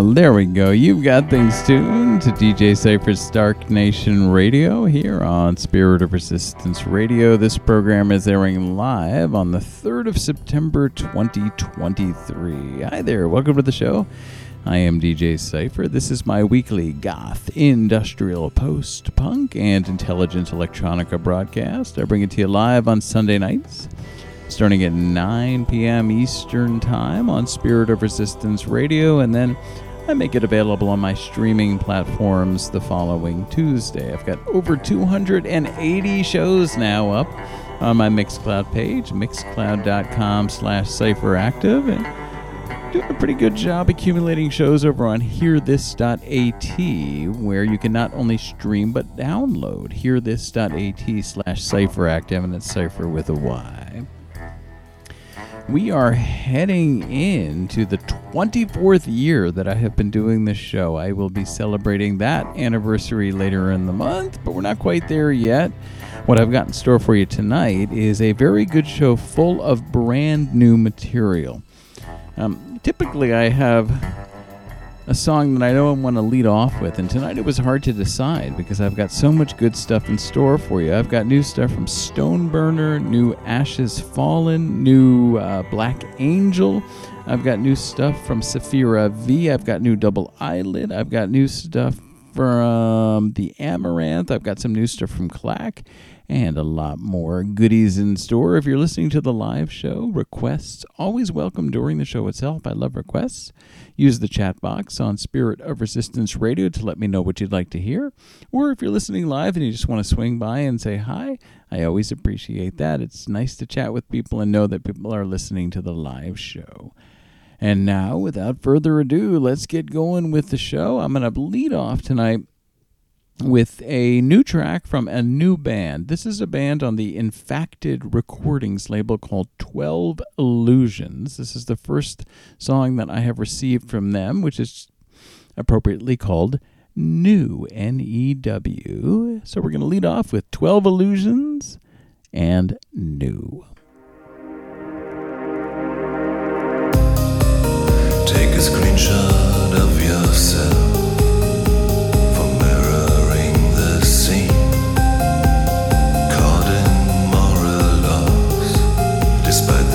There we go. You've got things tuned to DJ Cypher's Dark Nation Radio here on Spirit of Resistance Radio. This program is airing live on the 3rd of September 2023. Hi there, welcome to the show. I am DJ Cypher. This is my weekly goth, industrial, post punk, and intelligent electronica broadcast. I bring it to you live on Sunday nights starting at 9 p.m. Eastern Time on Spirit of Resistance Radio, and then I make it available on my streaming platforms the following Tuesday. I've got over 280 shows now up on my Mixcloud page, mixcloud.com slash cypheractive, and doing a pretty good job accumulating shows over on hearthis.at, where you can not only stream but download hearthis.at slash cypheractive, and it's cipher with a Y we are heading into the 24th year that I have been doing this show. I will be celebrating that anniversary later in the month, but we're not quite there yet. What I've got in store for you tonight is a very good show full of brand new material. Um, typically, I have a song that I don't want to lead off with. And tonight it was hard to decide because I've got so much good stuff in store for you. I've got new stuff from Stoneburner, new Ashes Fallen, new uh, Black Angel. I've got new stuff from Sapphira Vee. I've got new Double Eyelid. I've got new stuff from the Amaranth. I've got some new stuff from Klack and a lot more goodies in store. If you're listening to the live show, requests always welcome during the show itself. I love requests. Use the chat box on Spirit of Resistance Radio to let me know what you'd like to hear. Or if you're listening live and you just want to swing by and say hi, I always appreciate that. It's nice to chat with people and know that people are listening to the live show. And now, without further ado, let's get going with the show. I'm going to lead off tonight with a new track from a new band. This is a band on the Infacted Recordings label called 12 Illusions. This is the first song that I have received from them, which is appropriately called New, N E W. So we're going to lead off with 12 Illusions and New. Take a screenshot of yourself. The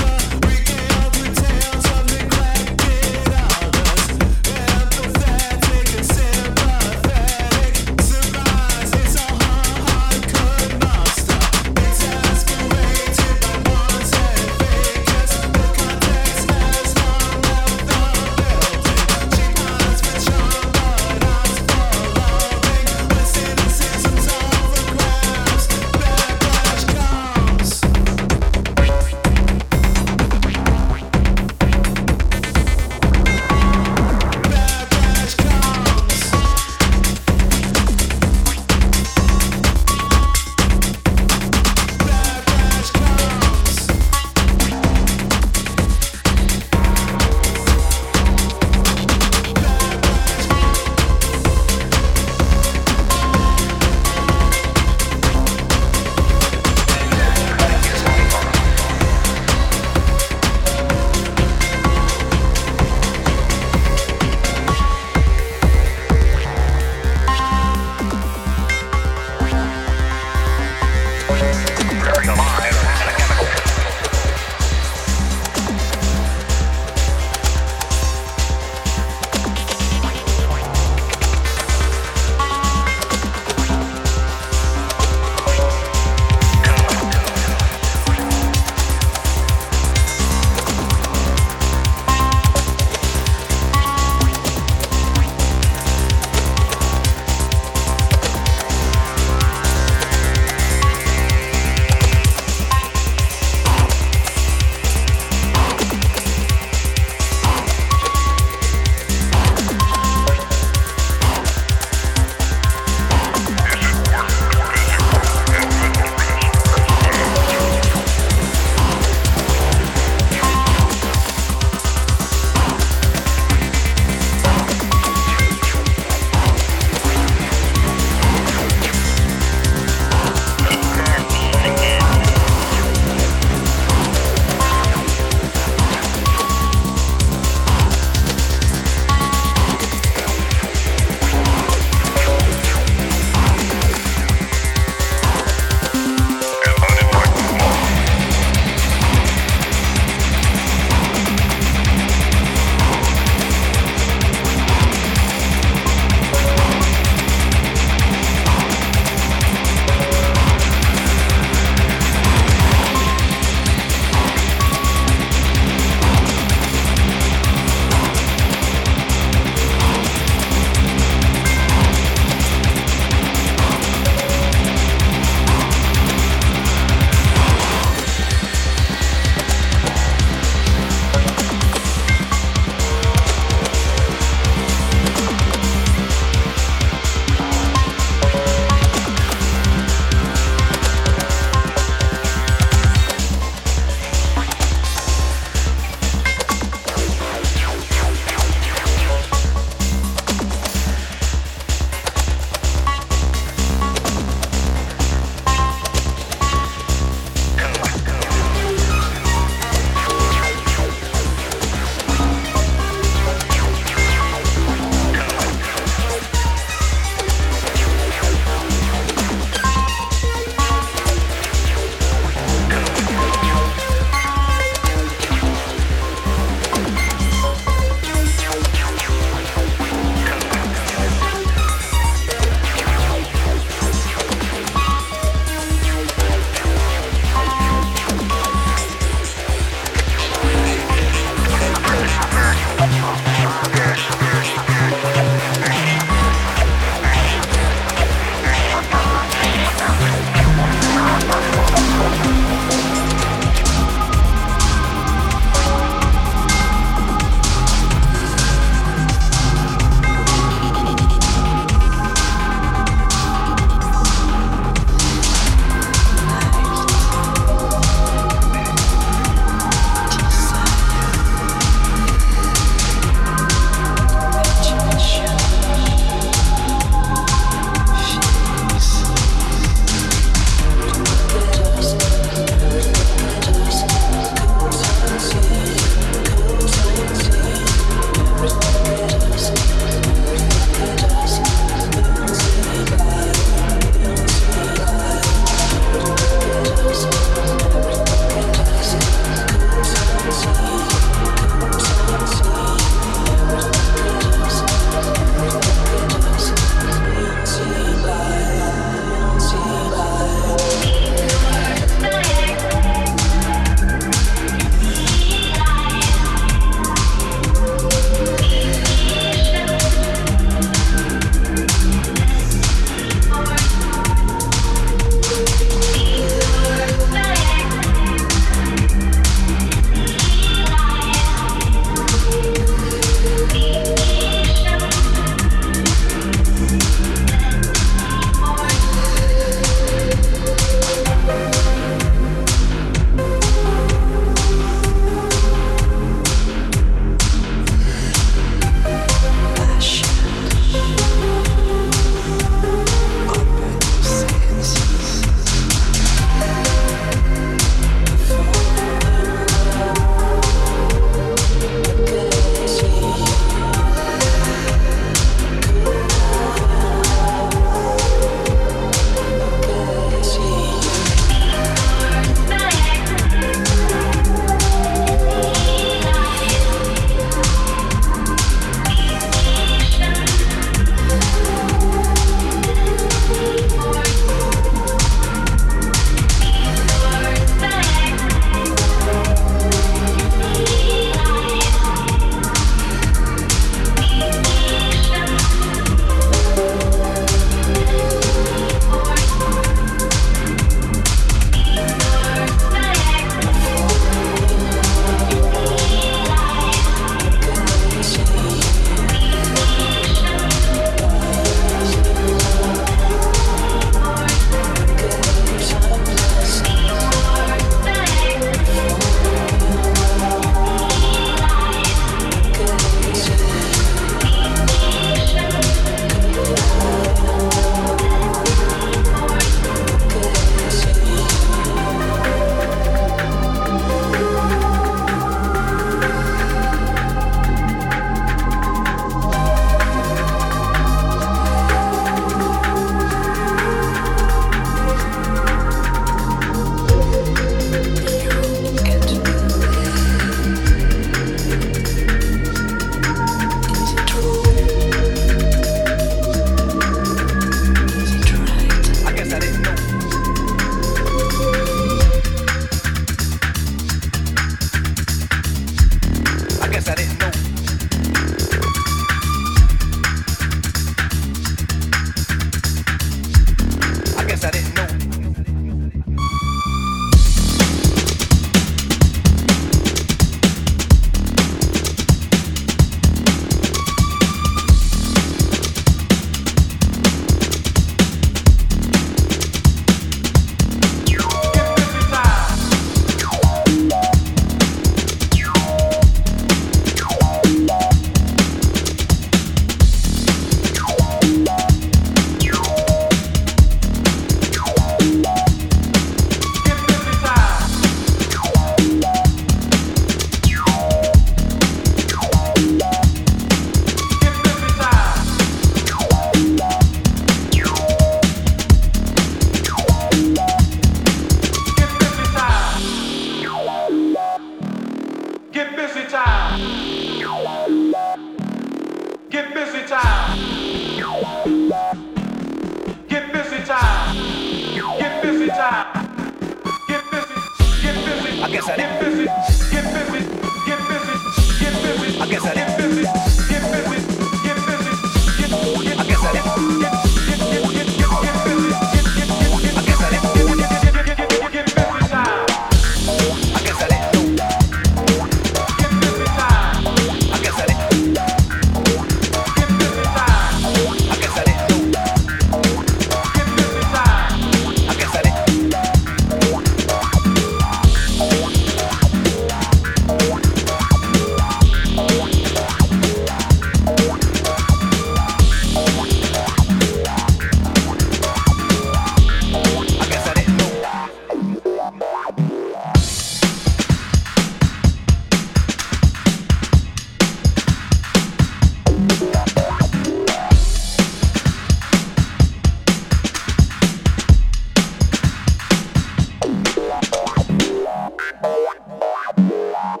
Thank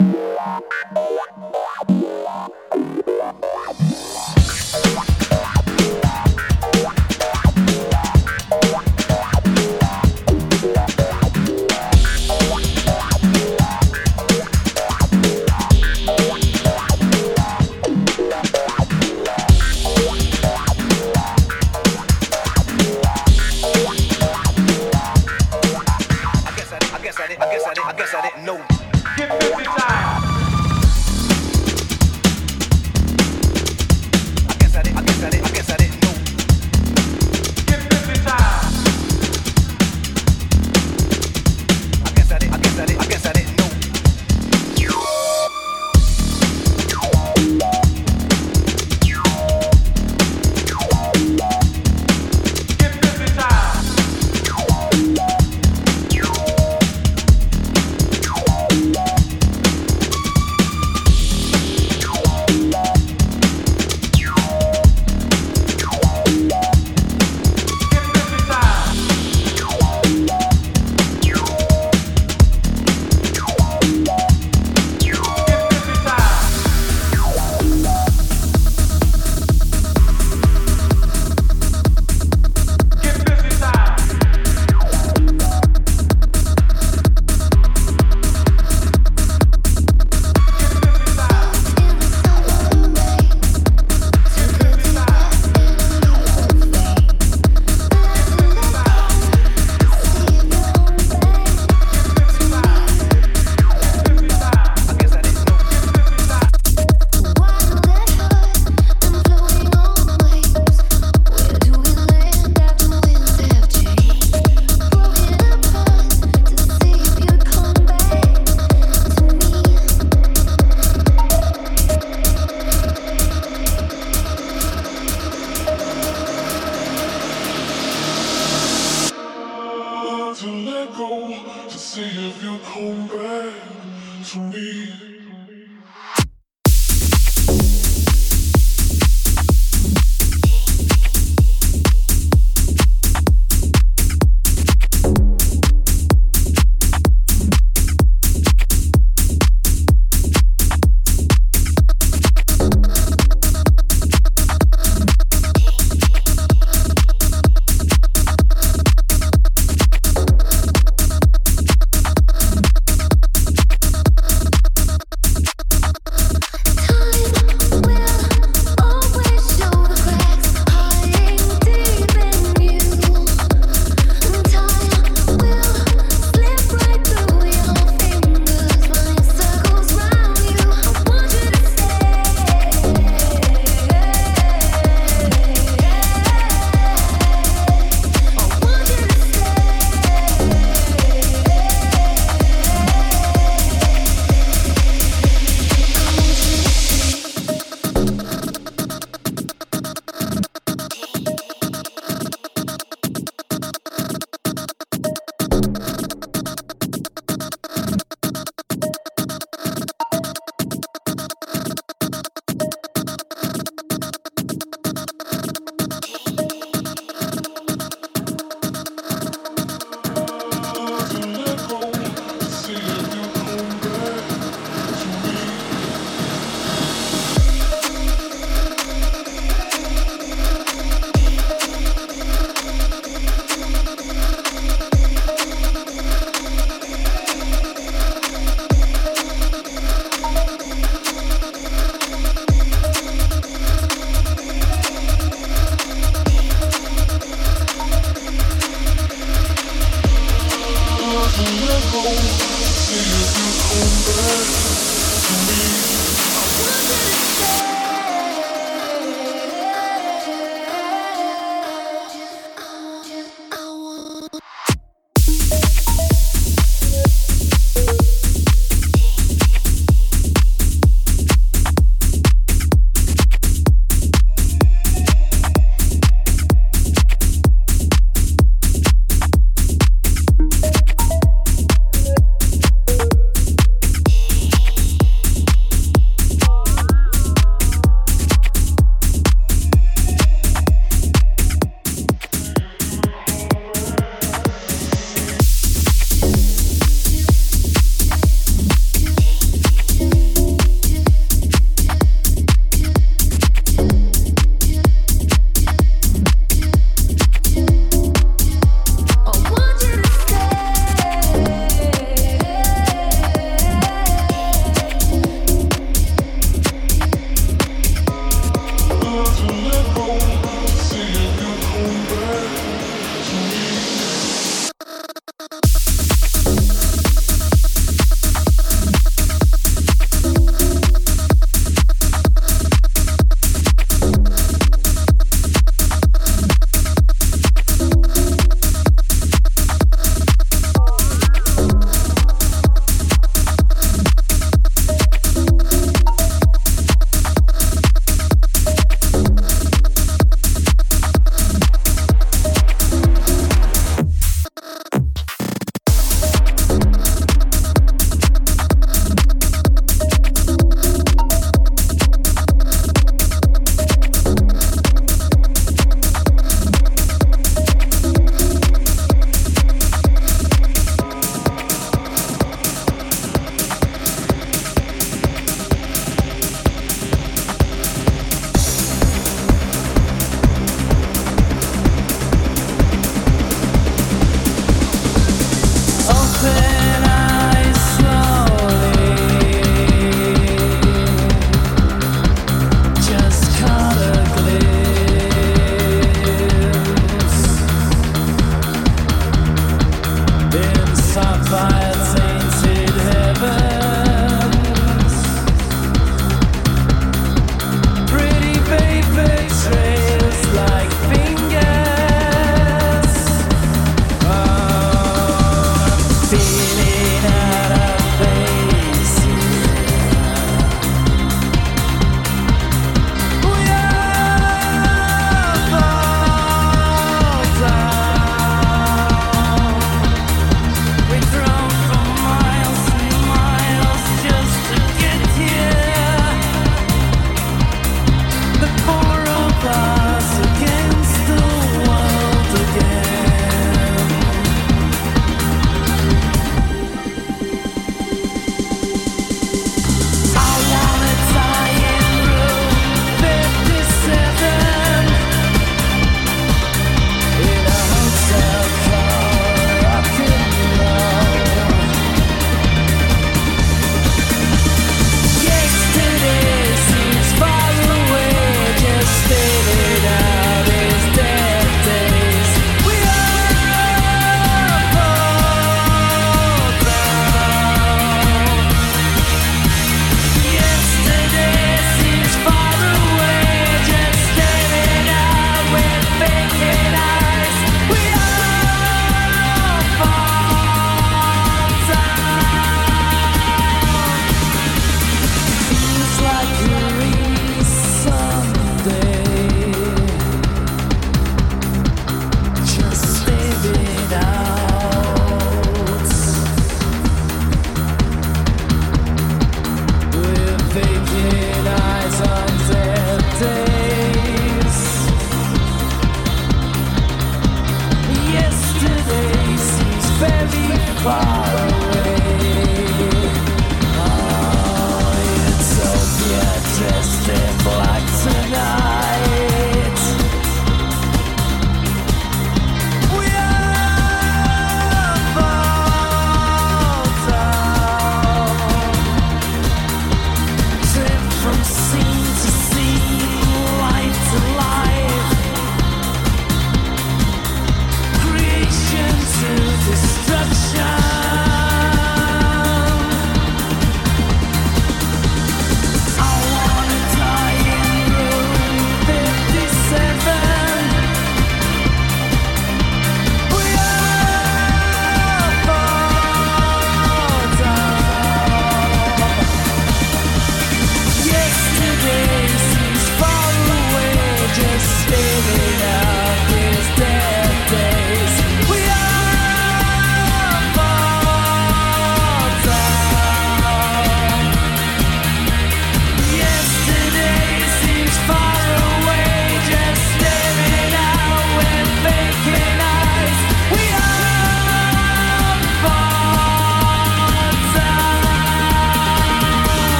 you.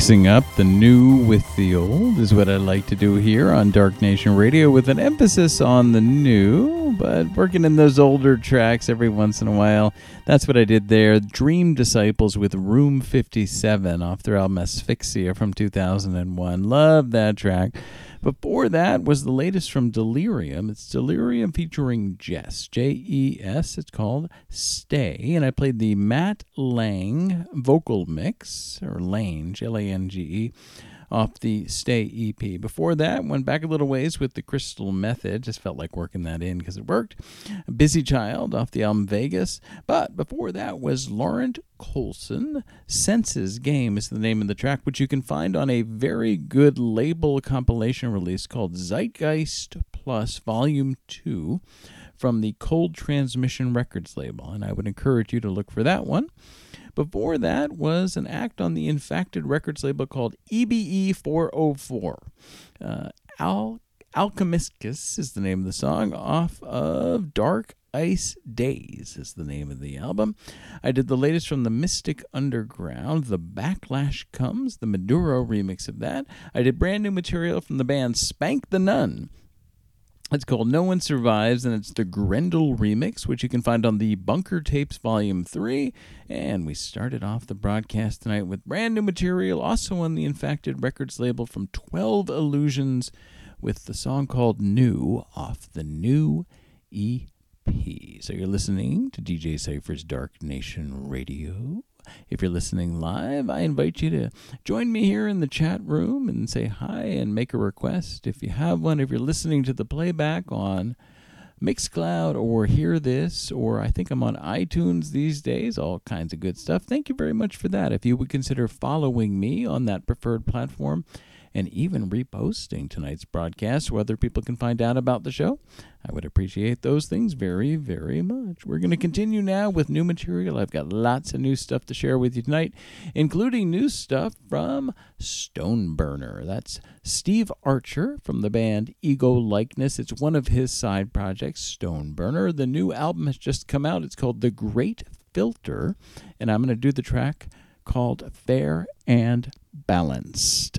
Mixing up the new with the old is what I like to do here on Dark Nation Radio with an emphasis on the new, but working in those older tracks every once in a while. That's what I did there. Dream Disciples with Room 57 off their album Asphyxia from 2001. Love that track. Before that was the latest from Delerium. It's Delerium featuring Jess, J E S. It's called Stay. And I played the Matt Lange vocal mix, or Lane, L A N G E off the Stay EP. Before that, went back a little ways with the Crystal Method. Just felt like working that in because it worked. Busy Child off the album Vegas. But before that was Laurent Colson. Senses Game is the name of the track, which you can find on a very good label compilation release called Zeitgeist Plus Volume 2 from the Cold Transmission Records label. And I would encourage you to look for that one. Before that was an act on the Infacted Records label called EBE 404. Uh, Al- Alchymicus is the name of the song, off of Dark Ice Days is the name of the album. I did the latest from the Mystic Underground, The Backlash Comes, the Maduro remix of that. I did brand new material from the band spankthenun. It's called No One Survives, and it's the Grendel remix, which you can find on the Bunker Tapes Volume 3. And we started off the broadcast tonight with brand new material, also on the Infacted Records label from 12 Illusions, with the song called Now off the new EP. So you're listening to DJ Cypher's Dark Nation Radio. If you're listening live, I invite you to join me here in the chat room and say hi and make a request. If you have one, if you're listening to the playback on Mixcloud or Hear This, or I think I'm on iTunes these days, all kinds of good stuff. Thank you very much for that. If you would consider following me on that preferred platform, and even reposting tonight's broadcast so other people can find out about the show. I would appreciate those things very, very much. We're going to continue now with new material. I've got lots of new stuff to share with you tonight, including new stuff from Stoneburner. That's Steve Archer from the band Ego Likeness. It's one of his side projects, Stoneburner. The new album has just come out. It's called The Great Filter, and I'm going to do the track called Fair and Balanced.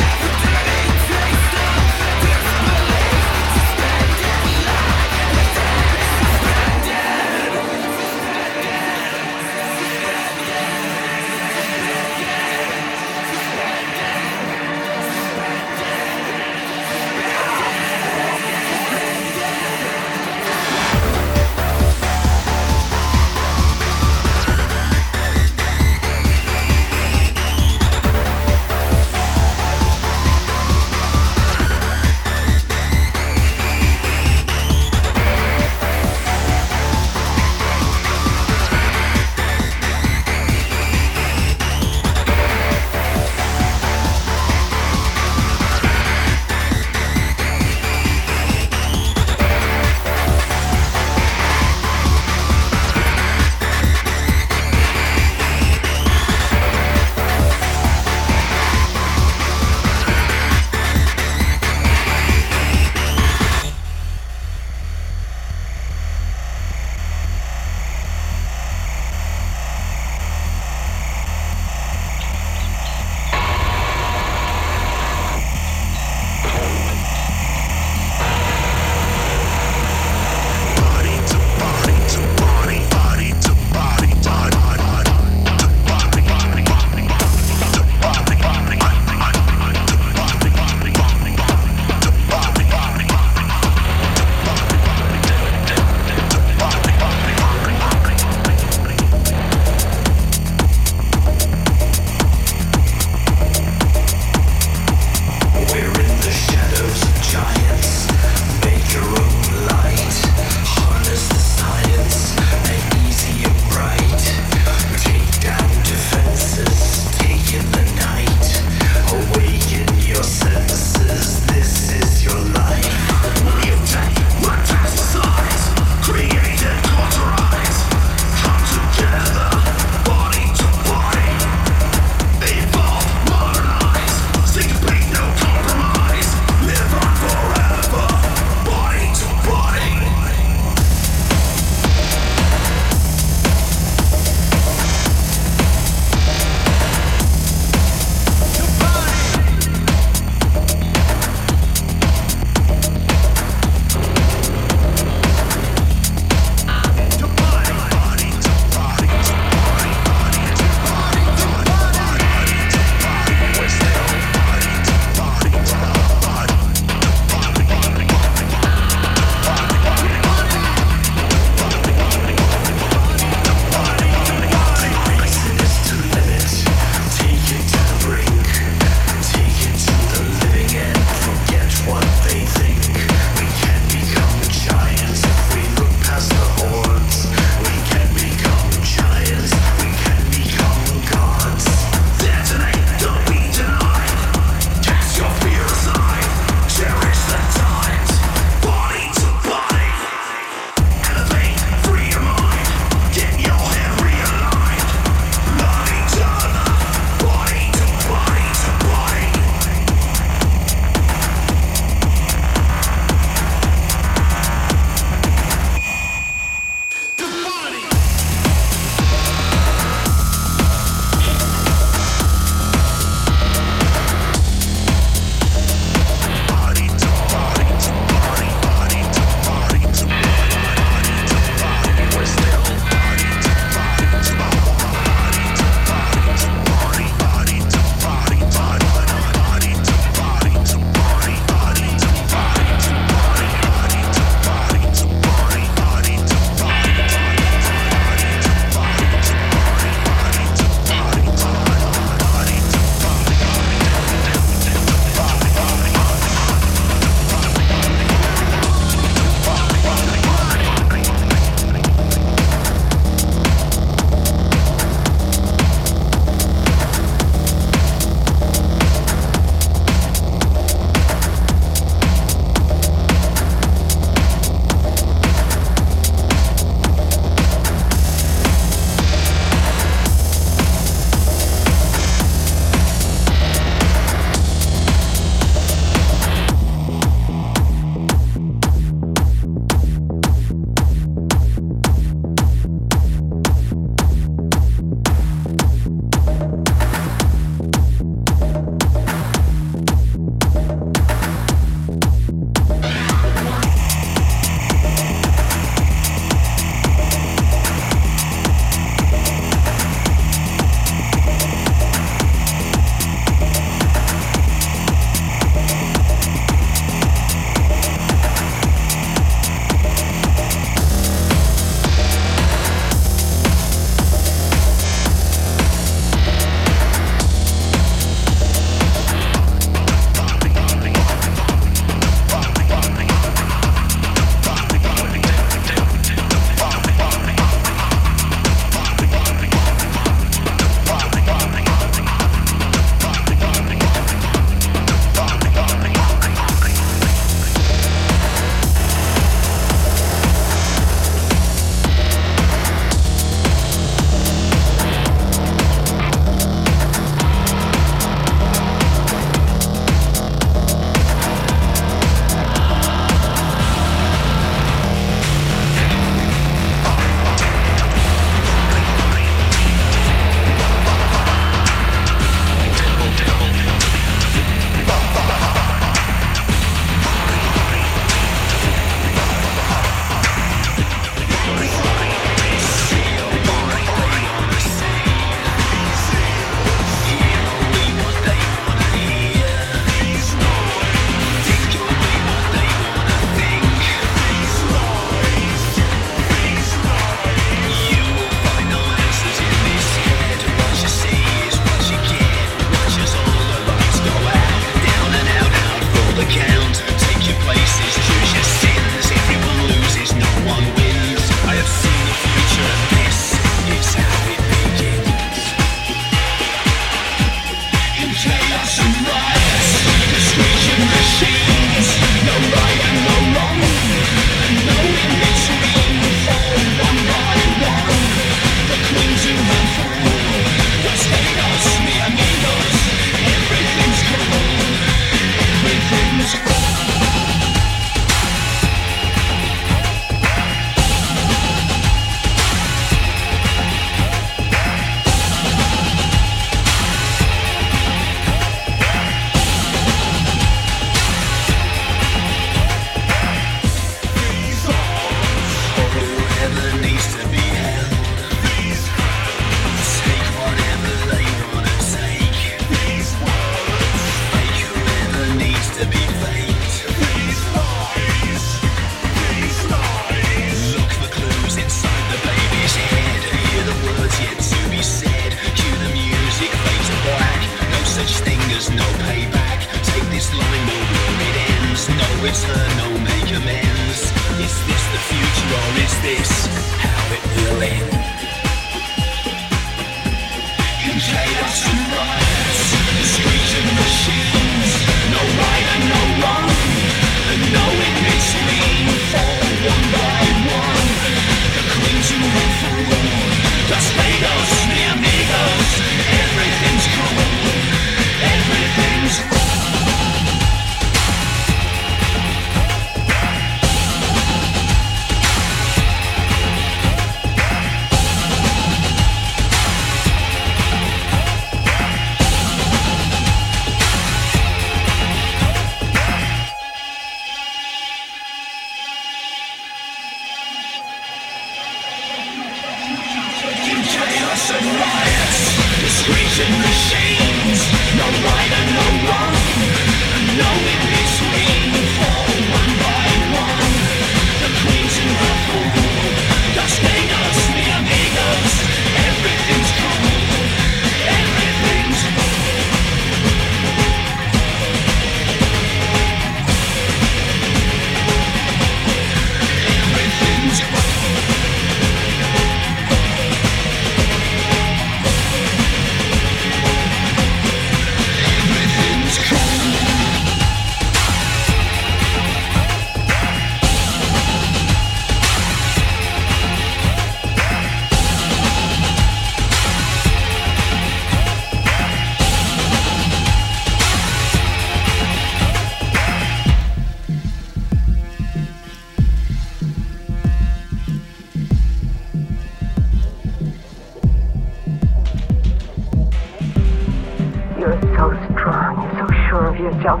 sure.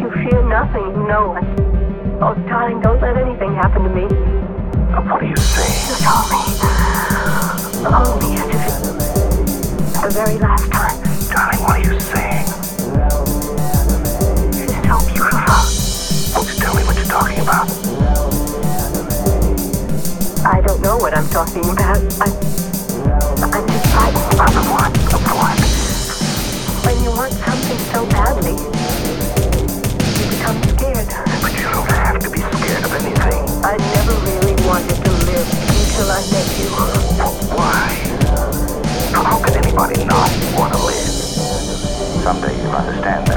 You fear nothing. You know it. Oh, darling, don't let anything happen to me. What do you say? Just hold me. Oh, As if the very last time. Darling, what are you saying? You're so beautiful. Won't you tell me what you're talking about? I don't know what I'm talking about. I, I'm just frightened. Of what? Of what? When you want something so badly, I never really wanted to live until I met you. Why? How can anybody not want to live? Someday you'll understand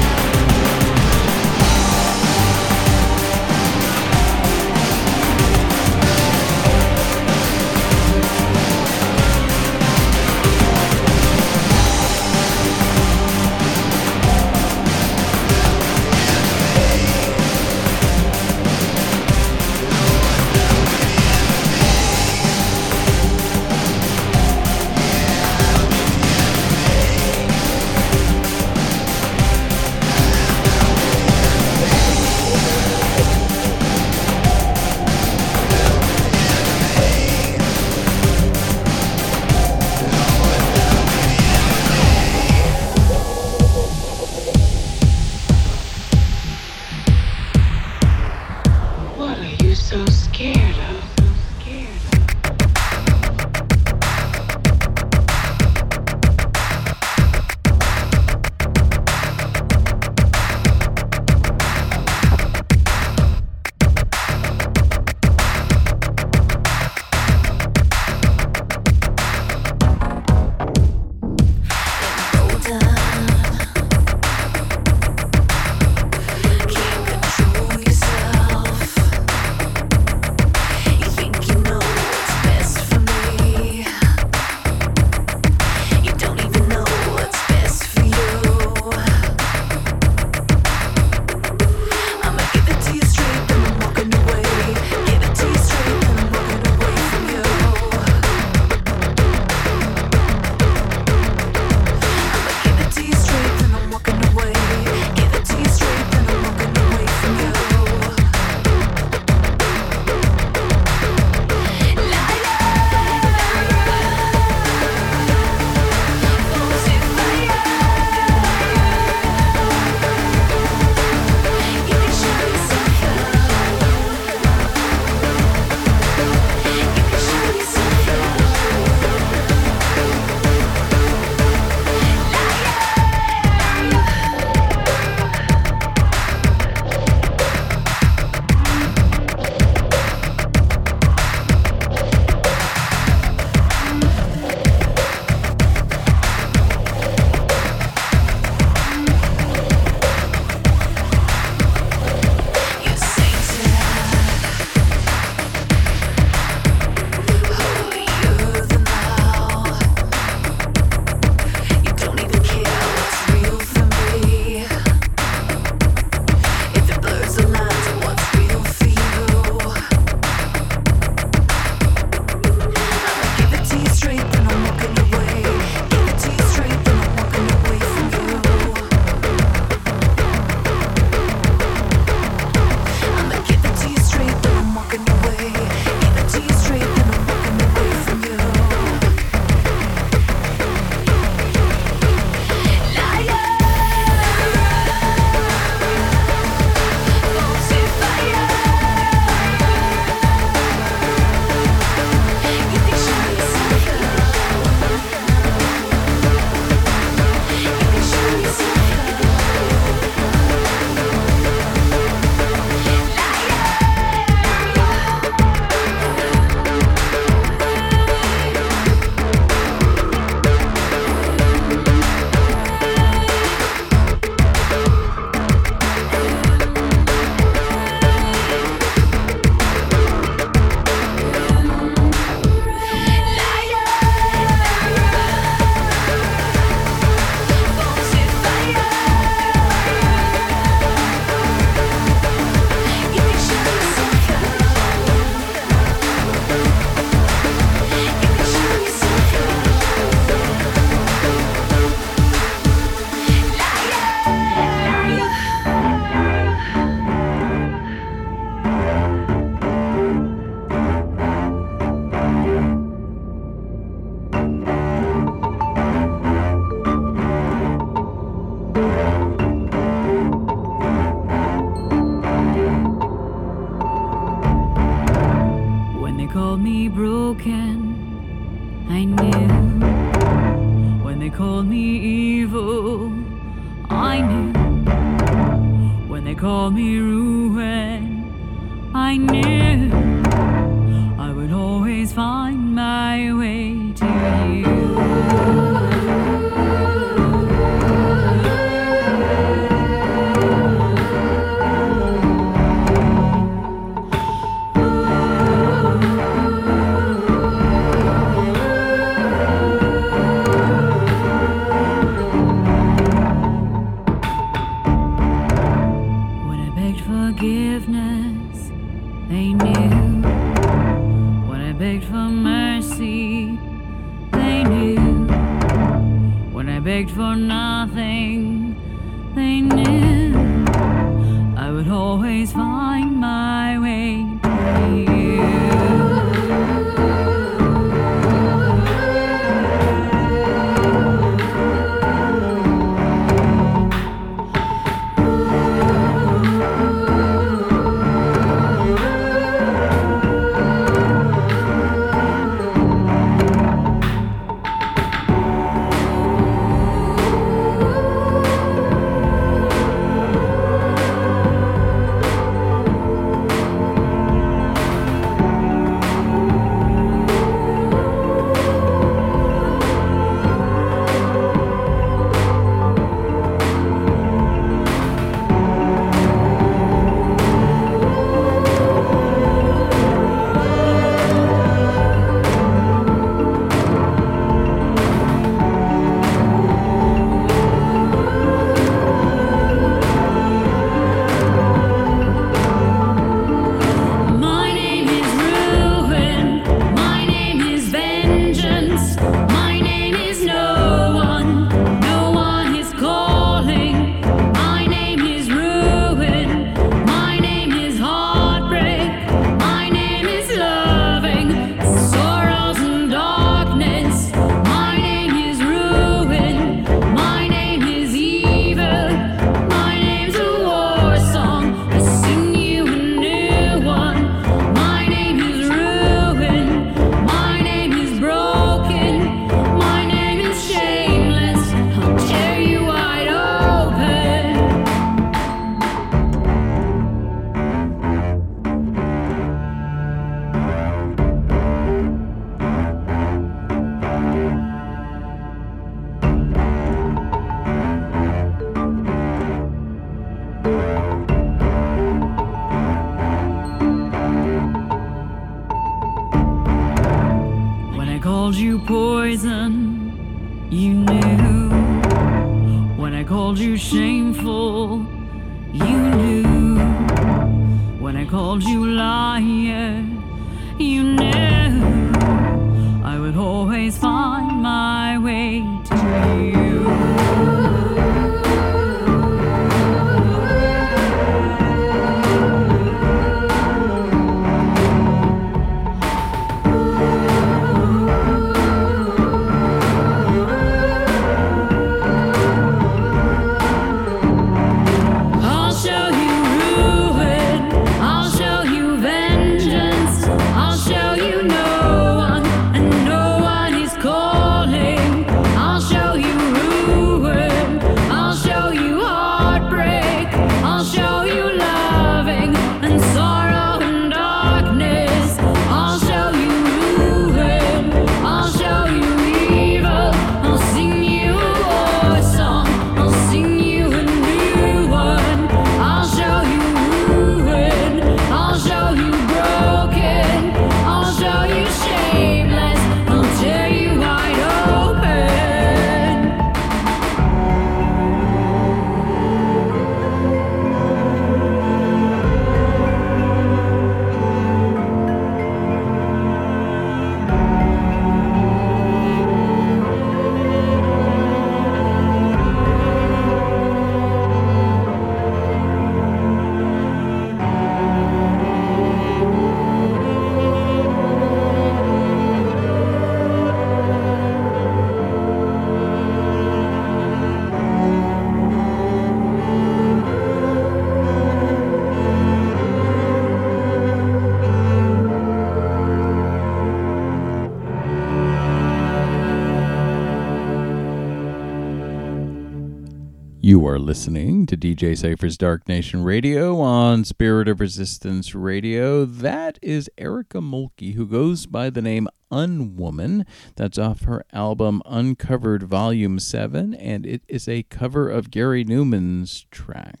You are listening to DJ Cypher's Dark Nation Radio on Spirit of Resistance Radio. That is Erica Mulkey, who goes by the name Unwoman. That's off her album Uncovered Volume 7, and it is a cover of Gary Numan's track.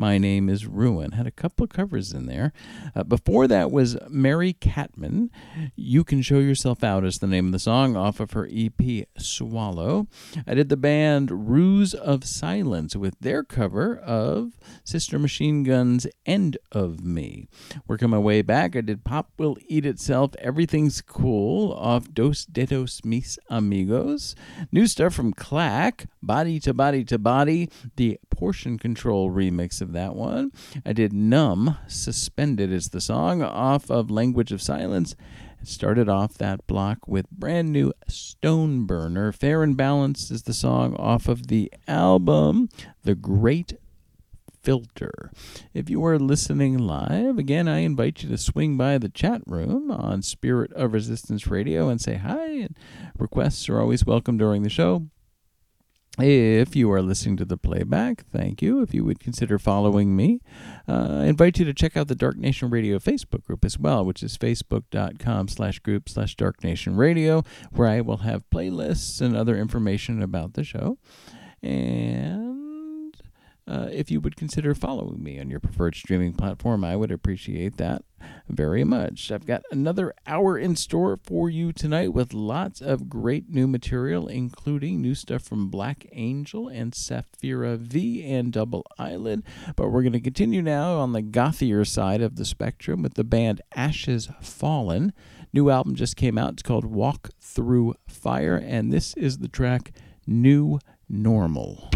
My Name is Ruin. Had a couple of covers in there. Uh, before that was Mari Kattman. You Can Show Yourself Out is the name of the song off of her EP Swallow. I did the band Ruse of Silence with their cover of Sister Machine Gun's End of Me. Working my way back, I did Pop Will Eat Itself, Everything's Cool off Dos Dedos Mis Amigos. New stuff from Klack, Body to Body to Body, the portion control remix of that one. I did Numb, Suspended is the song off of Language of Silence. Started off that block with brand new Stoneburner. Fair and Balanced is the song off of the album The Great filter. If you are listening live, again, I invite you to swing by the chat room on Spirit of Resistance Radio and say hi. Requests are always welcome during the show. If you are listening to the playback, thank you. If you would consider following me, uh, I invite you to check out the Dark Nation Radio Facebook group as well, which is facebook.com slash group slash Dark Nation Radio, where I will have playlists and other information about the show. And uh, if you would consider following me on your preferred streaming platform, I would appreciate that very much. I've got another hour in store for you tonight with lots of great new material, including new stuff from Black Angel and Sapphira Vee and Double Eyelid. But we're going to continue now on the gothier side of the spectrum with the band Ashes Fallen. New album just came out. It's called Walk Through Fire, and this is the track New Normal.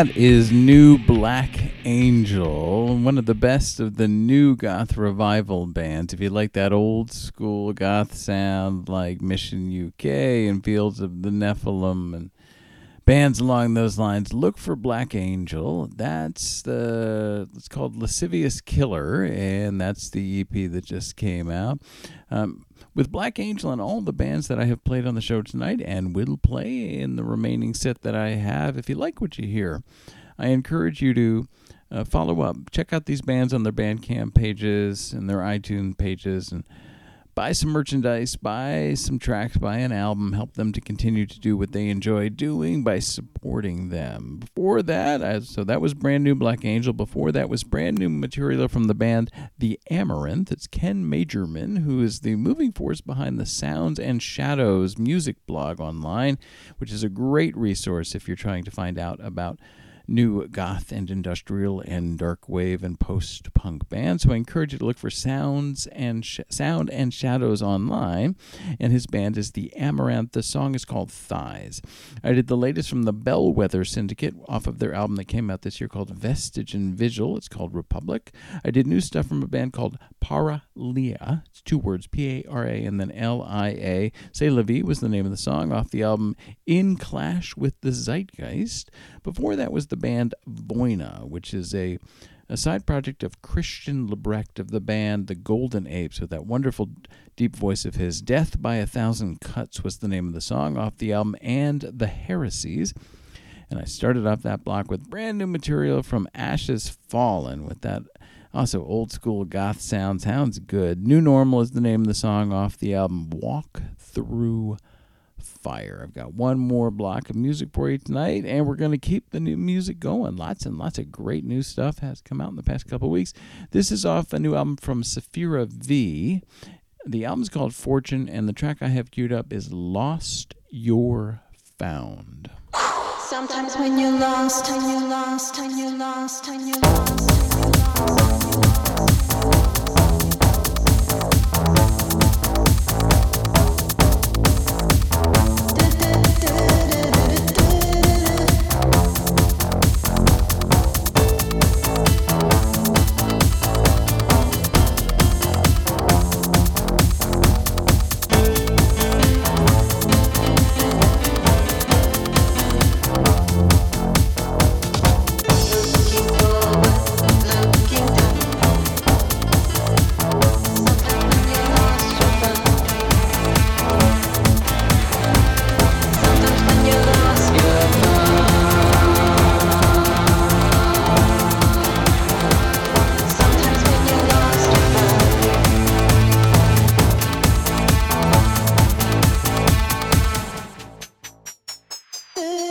That is New Black Angel, one of the best of the new goth revival bands. If you like that old school goth sound like Mission UK and Fields of the Nephilim and bands along those lines, look for Black Angel. That's the it's called Lascivious Killer, and that's the EP that just came out. Um, with Black Angel and all the bands that I have played on the show tonight and will play in the remaining set that I have. If you like what you hear, I encourage you to uh, follow up. Check out these bands on their Bandcamp pages and their iTunes pages and buy some merchandise, buy some tracks, buy an album, help them to continue to do what they enjoy doing by supporting them. Before that, so that was brand new Black Angel. Before that was brand new material from the band The Amaranth. It's Ken Majorman, who is the moving force behind the Sounds and Shadows music blog online, which is a great resource if you're trying to find out about new goth and industrial and dark wave and post punk bands. So I encourage you to look for Sounds and Sh- Sound and Shadows online. And his band is the Amaranth. The song is called Thighs. I did the latest from the Bellwether Syndicate off of their album that came out this year called Vestige and Vigil. It's called Republik. I did new stuff from a band called Para Lia. It's two words, P A R A and then L I A. C'est La Vie was the name of the song off the album In Clash with the Zeitgeist. Before that was the band Voyna, which is a, a side project of Christian Lebrecht of the band The Golden Apes, with that wonderful deep voice of his. Death by a Thousand Cuts was the name of the song off the album And the Heresies. And I started off that block with brand new material from Ashes Fallen with that also old school goth sound. Sounds good. New Normal is the name of the song off the album Walk Through Fire. I've got one more block of music for you tonight, and we're going to keep the new music going. Lots and lots of great new stuff has come out in the past couple weeks. This is off a new album from Sapphira Vee. The album's called Fortune, and the track I have queued up is Lost Your Found. Sometimes when you're lost and you're lost and you're lost and you're lost. Looking forward, looking good.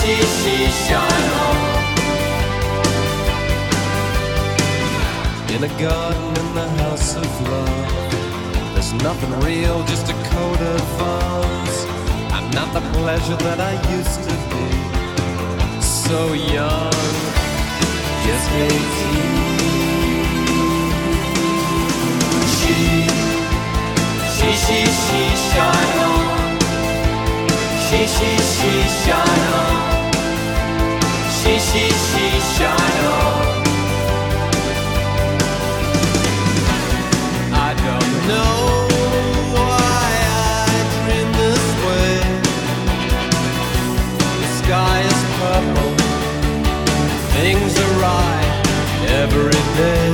She, shine on. In a garden in the house of love. There's nothing real, just a coat of arms. I'm not the pleasure that I used to be. So young, just 18. She, she, she, shine on. She, she, she, shine on. She, she, she, shine on. I don't know why I dream this way. The sky is purple, things are right every day.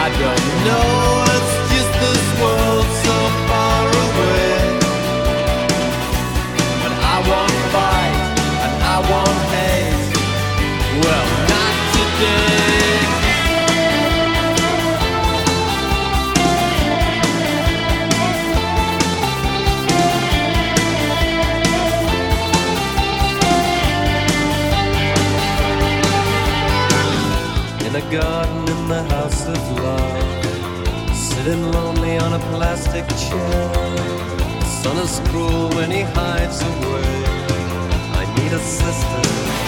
I don't know, garden in the house of love. Sitting lonely on a plastic chair. Is cruel when he hides away. I need a sister.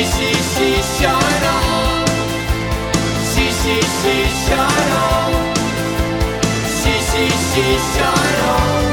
she, she, she, shine on. She, she, she, shine on. She, she, she, shine on.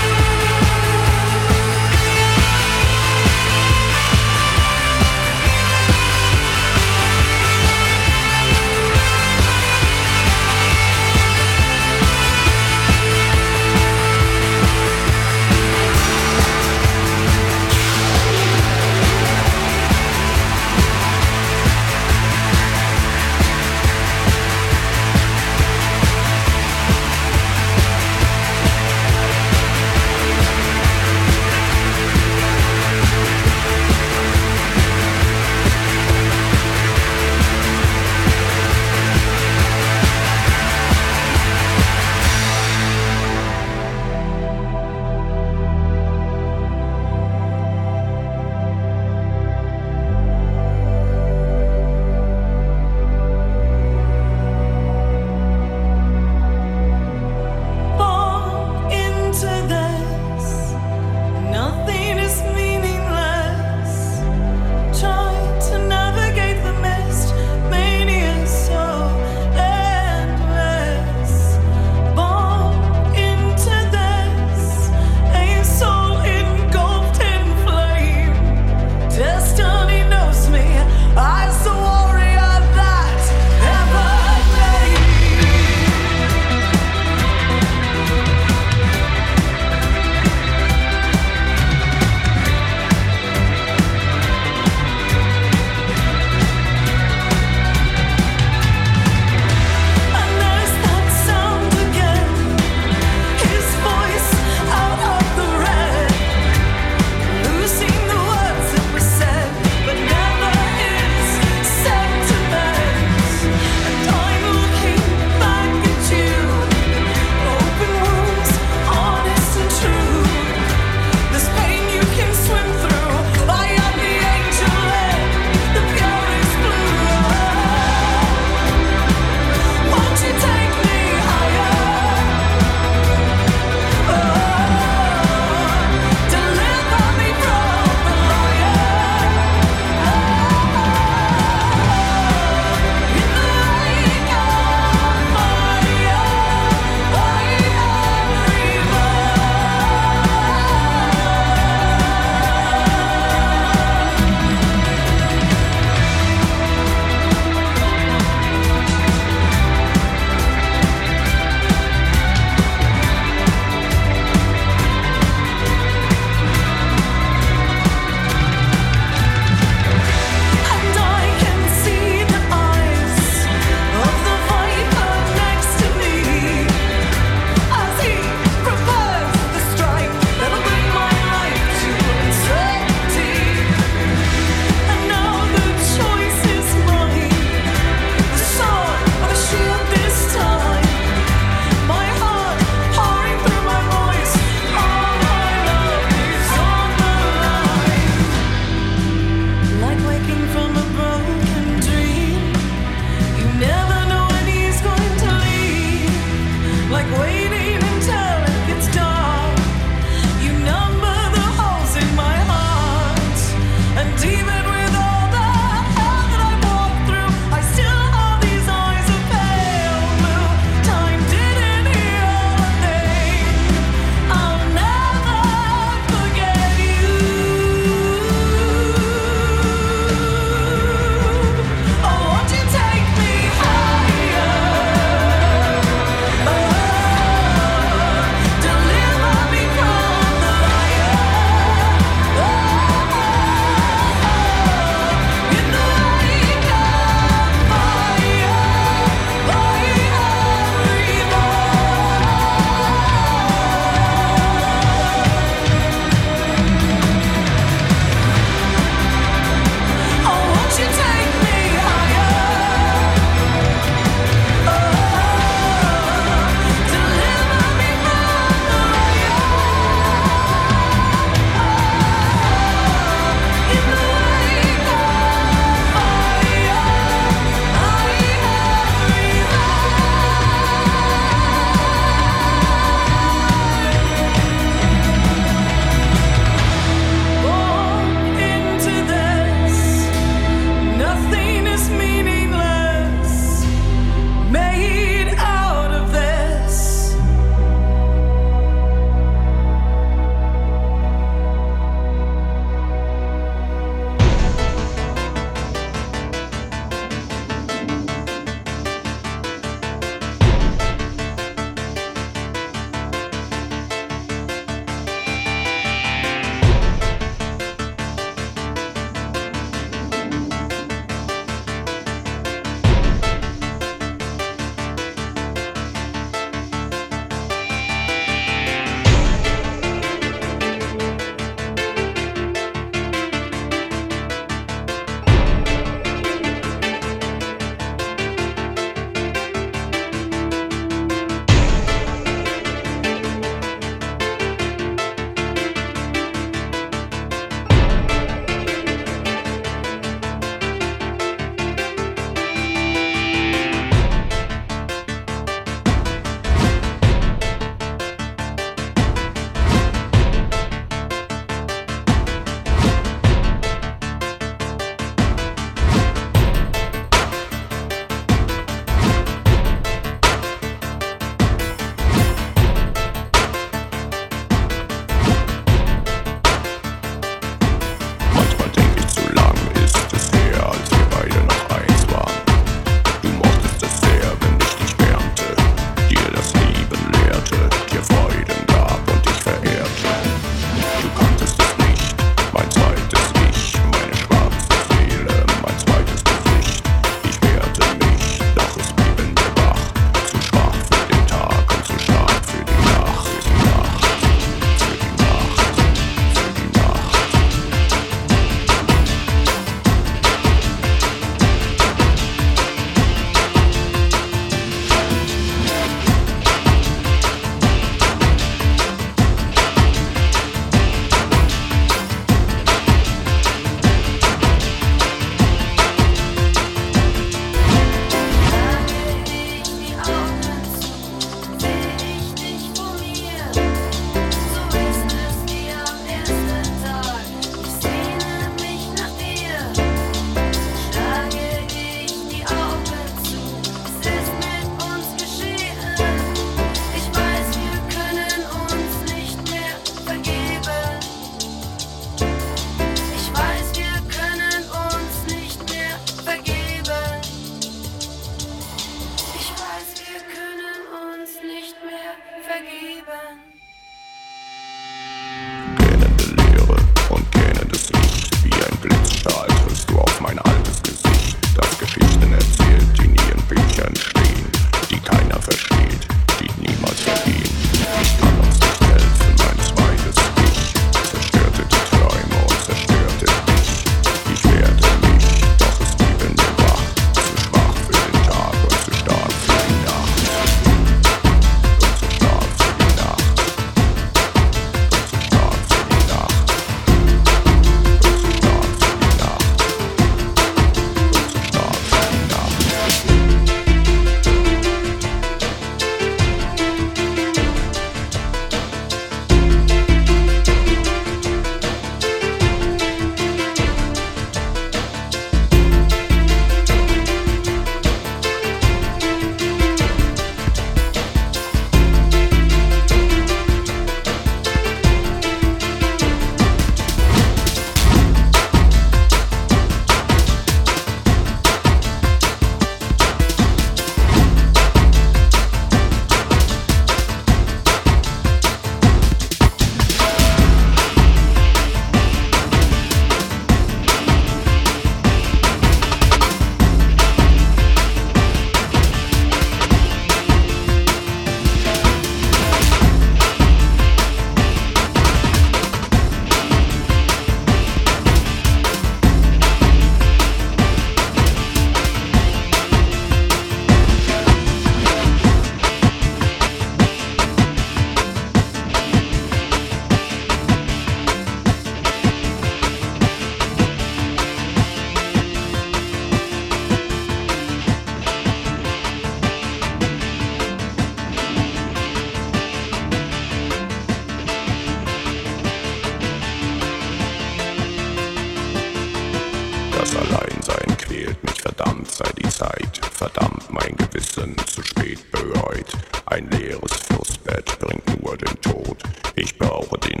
Brauche den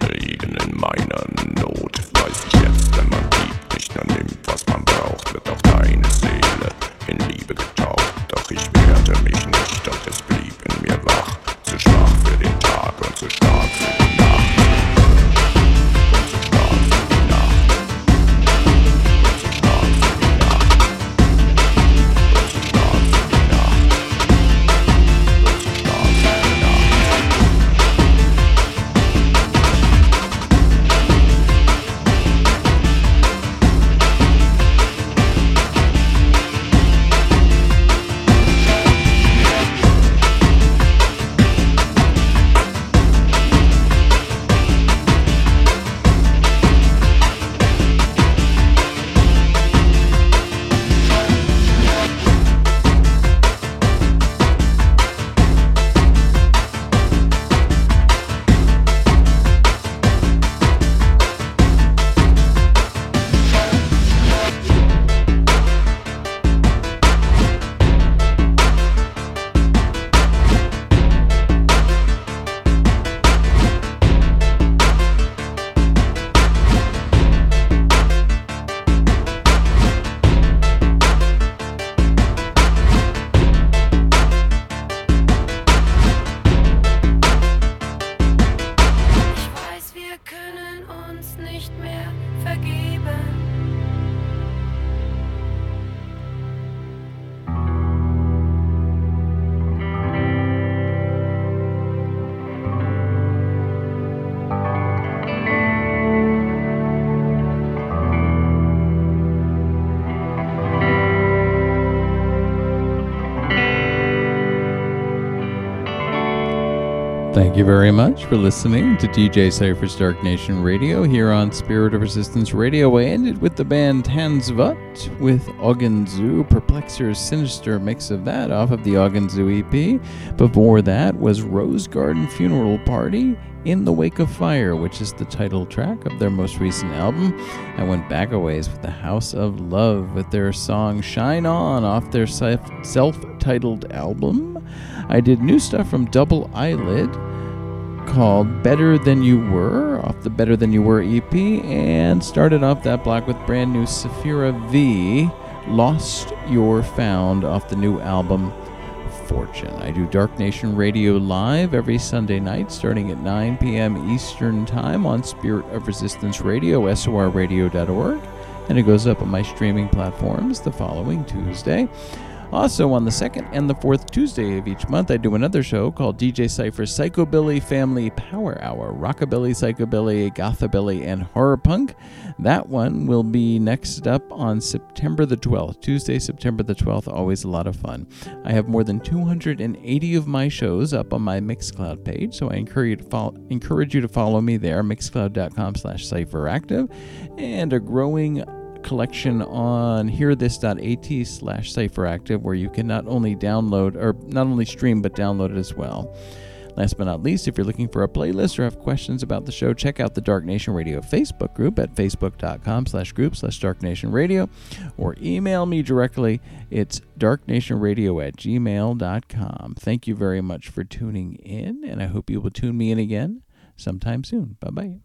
in meiner Thank you very much for listening to DJ Cypher's Dark Nation Radio here on Spirit of Resistance Radio. I ended with the band Tanzvat with Ogenzu, Perplexer's sinister mix of that off of the Ogenzu EP. Before that was Rosegarden Funeral Party in the Wake of Fire, which is the title track of their most recent album. I went back a ways with the House of Love with their song Shine On off their self titled album. I did new stuff from Double Eyelid called Better Than You Were off the Better Than You Were EP and started off that block with brand new Sapphira Vee Lost Your Found off the new album Fortune. I do Dark Nation Radio live every Sunday night starting at 9 p.m. Eastern Time on Spirit of Resistance Radio, sorradio.org, and it goes up on my streaming platforms the following Tuesday. Also, on the second and the fourth Tuesday of each month, I do another show called DJ Cypher's Psychobilly Family Power Hour Rockabilly, Psychobilly, Gothabilly, and Horror Punk. That one will be next up on September the 12th. Tuesday, September the 12th, always a lot of fun. I have more than 280 of my shows up on my Mixcloud page, so I encourage you to follow, encourage you to follow me there, mixcloud.com slash cypheractive, and a growing collection on hearthis.at slash cypheractive where you can not only download or not only stream but download it as well. Last but not least if you're looking for a playlist or have questions about the show check out the dark nation radio facebook group at facebook.com slash group slash dark nation radio or email me directly. It's darknationradio at gmail.com thank you very much for tuning in and i hope you will tune me in again sometime soon. Bye bye